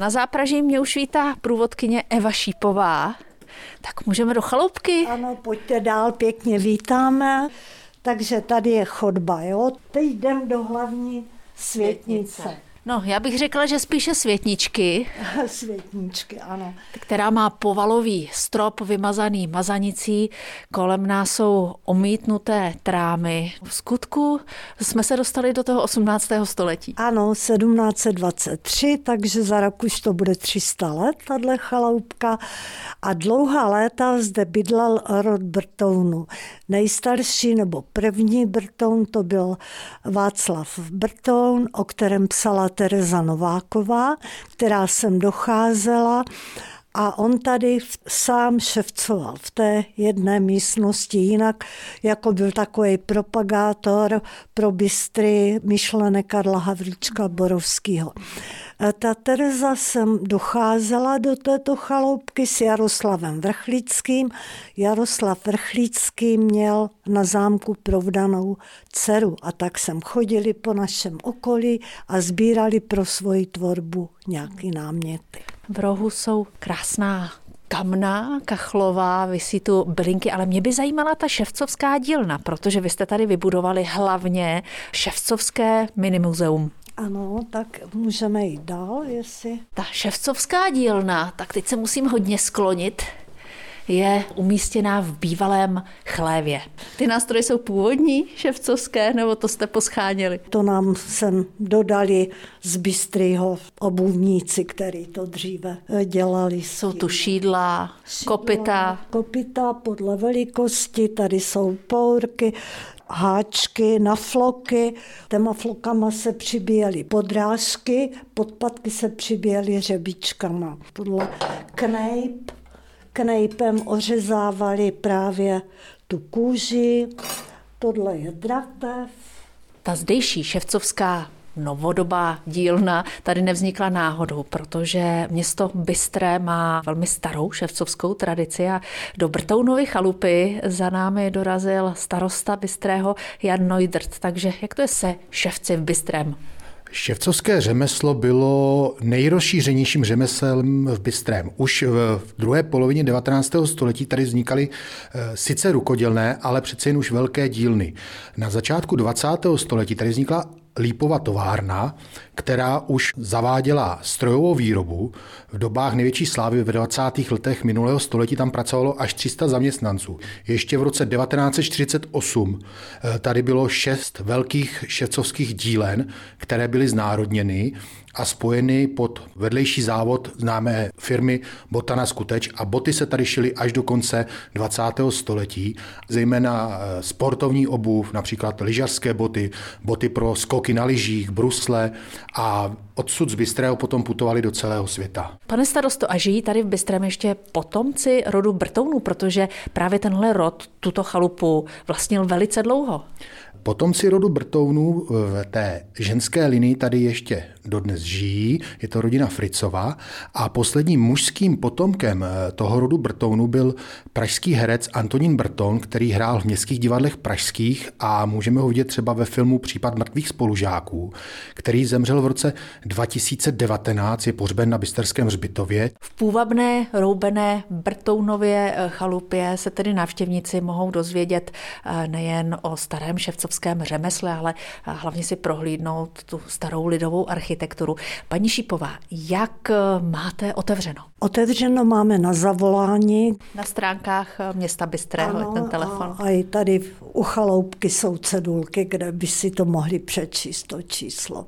Na zápraží mě už vítá průvodkyně Eva Šípová. Tak můžeme do chaloupky? Ano, pojďte dál, pěkně vítáme. Takže tady je chodba, jo. Teď jdem do hlavní světnice. světnice. No, já bych řekla, že spíše světničky. světničky, ano. Která má povalový strop vymazaný mazanicí. Kolem nás jsou omítnuté trámy. V skutku jsme se dostali do toho 18. století. Ano, 1723, takže za rok už to bude 300 let, tahle chaloupka. A dlouhá léta zde bydlel rod Brtounu. Nejstarší nebo první Brtoun to byl Václav Brtoun, o kterém psala Tereza Nováková, která sem docházela a on tady sám ševcoval v té jedné místnosti, jinak jako byl takový propagátor pro bystry myšlené Karla Havlíčka Borovského. E, ta Tereza sem docházela do této chaloupky s Jaroslavem Vrchlickým. Jaroslav Vrchlický měl na zámku provdanou dceru a tak sem chodili po našem okolí a sbírali pro svoji tvorbu nějaký náměty. V rohu jsou krásná kamna, kachlová, vysí tu bylinky, ale mě by zajímala ta ševcovská dílna, protože vy jste tady vybudovali hlavně ševcovské minimuzeum. Ano, tak můžeme jít dál, jestli... Ta ševcovská dílna, tak teď se musím hodně sklonit je umístěná v bývalém chlévě. Ty nástroje jsou původní, ševcovské, nebo to jste poscháněli? To nám sem dodali z Bystrýho obuvníci, který to dříve eh, dělali. Jsou tu šídla, šídla kopita. Kopita podle velikosti, tady jsou pourky, háčky na floky. Těma flokama se přibíjely podrážky, podpatky se přibíjely řebičkama. Podle knejp knejpem ořezávali právě tu kůži. Tohle je dratev. Ta zdejší ševcovská novodobá dílna tady nevznikla náhodou, protože město Bystré má velmi starou ševcovskou tradici a do Brtounovy chalupy za námi dorazil starosta Bystrého Jan Neudrt. Takže jak to je se ševci v Bystrém? Ševcovské řemeslo bylo nejrozšířenějším řemeslem v Bystrém. Už v druhé polovině 19. století tady vznikaly eh, sice rukodělné, ale přece jen už velké dílny. Na začátku 20. století tady vznikla Lípova továrna, která už zaváděla strojovou výrobu. V dobách největší slávy v 20. letech minulého století tam pracovalo až 300 zaměstnanců. Ještě v roce 1948 eh, tady bylo šest velkých ševcovských dílen, které byly znárodněny a spojeny pod vedlejší závod známé firmy Botana Skuteč a boty se tady šily až do konce 20. století, zejména eh, sportovní obuv, například lyžařské boty, boty pro skoky na lyžích, brusle a odsud z Bystrého potom putovali do celého světa. Pane starosto, a žijí tady v Bystrém ještě potomci rodu Brtounů, protože právě tenhle rod tuto chalupu vlastnil velice dlouho. Potomci rodu Brtounů v té ženské linii tady ještě dodnes žijí, je to rodina Fricova a posledním mužským potomkem eh, toho rodu Brtounů byl pražský herec Antonín Brton, který hrál v městských divadlech pražských a můžeme ho vidět třeba ve filmu Případ mrtvých spolužáků, který zemřel v roce 2019, je pohřben na Bysterském hřbitově. V půvabné roubené Brtounově eh, chalupě se tedy návštěvníci mohou dozvědět eh, nejen o starém ševcovském řemesle, ale hlavně si prohlídnout tu starou lidovou architekturu. Paní Šípová, jak eh, máte otevřeno? Otevřeno máme na zavolání. Na stránkách eh, města Bystrého ano, ten telefon. A, a i tady u chaloupky jsou cedulky, kde by si to mohli přečíst, to číslo.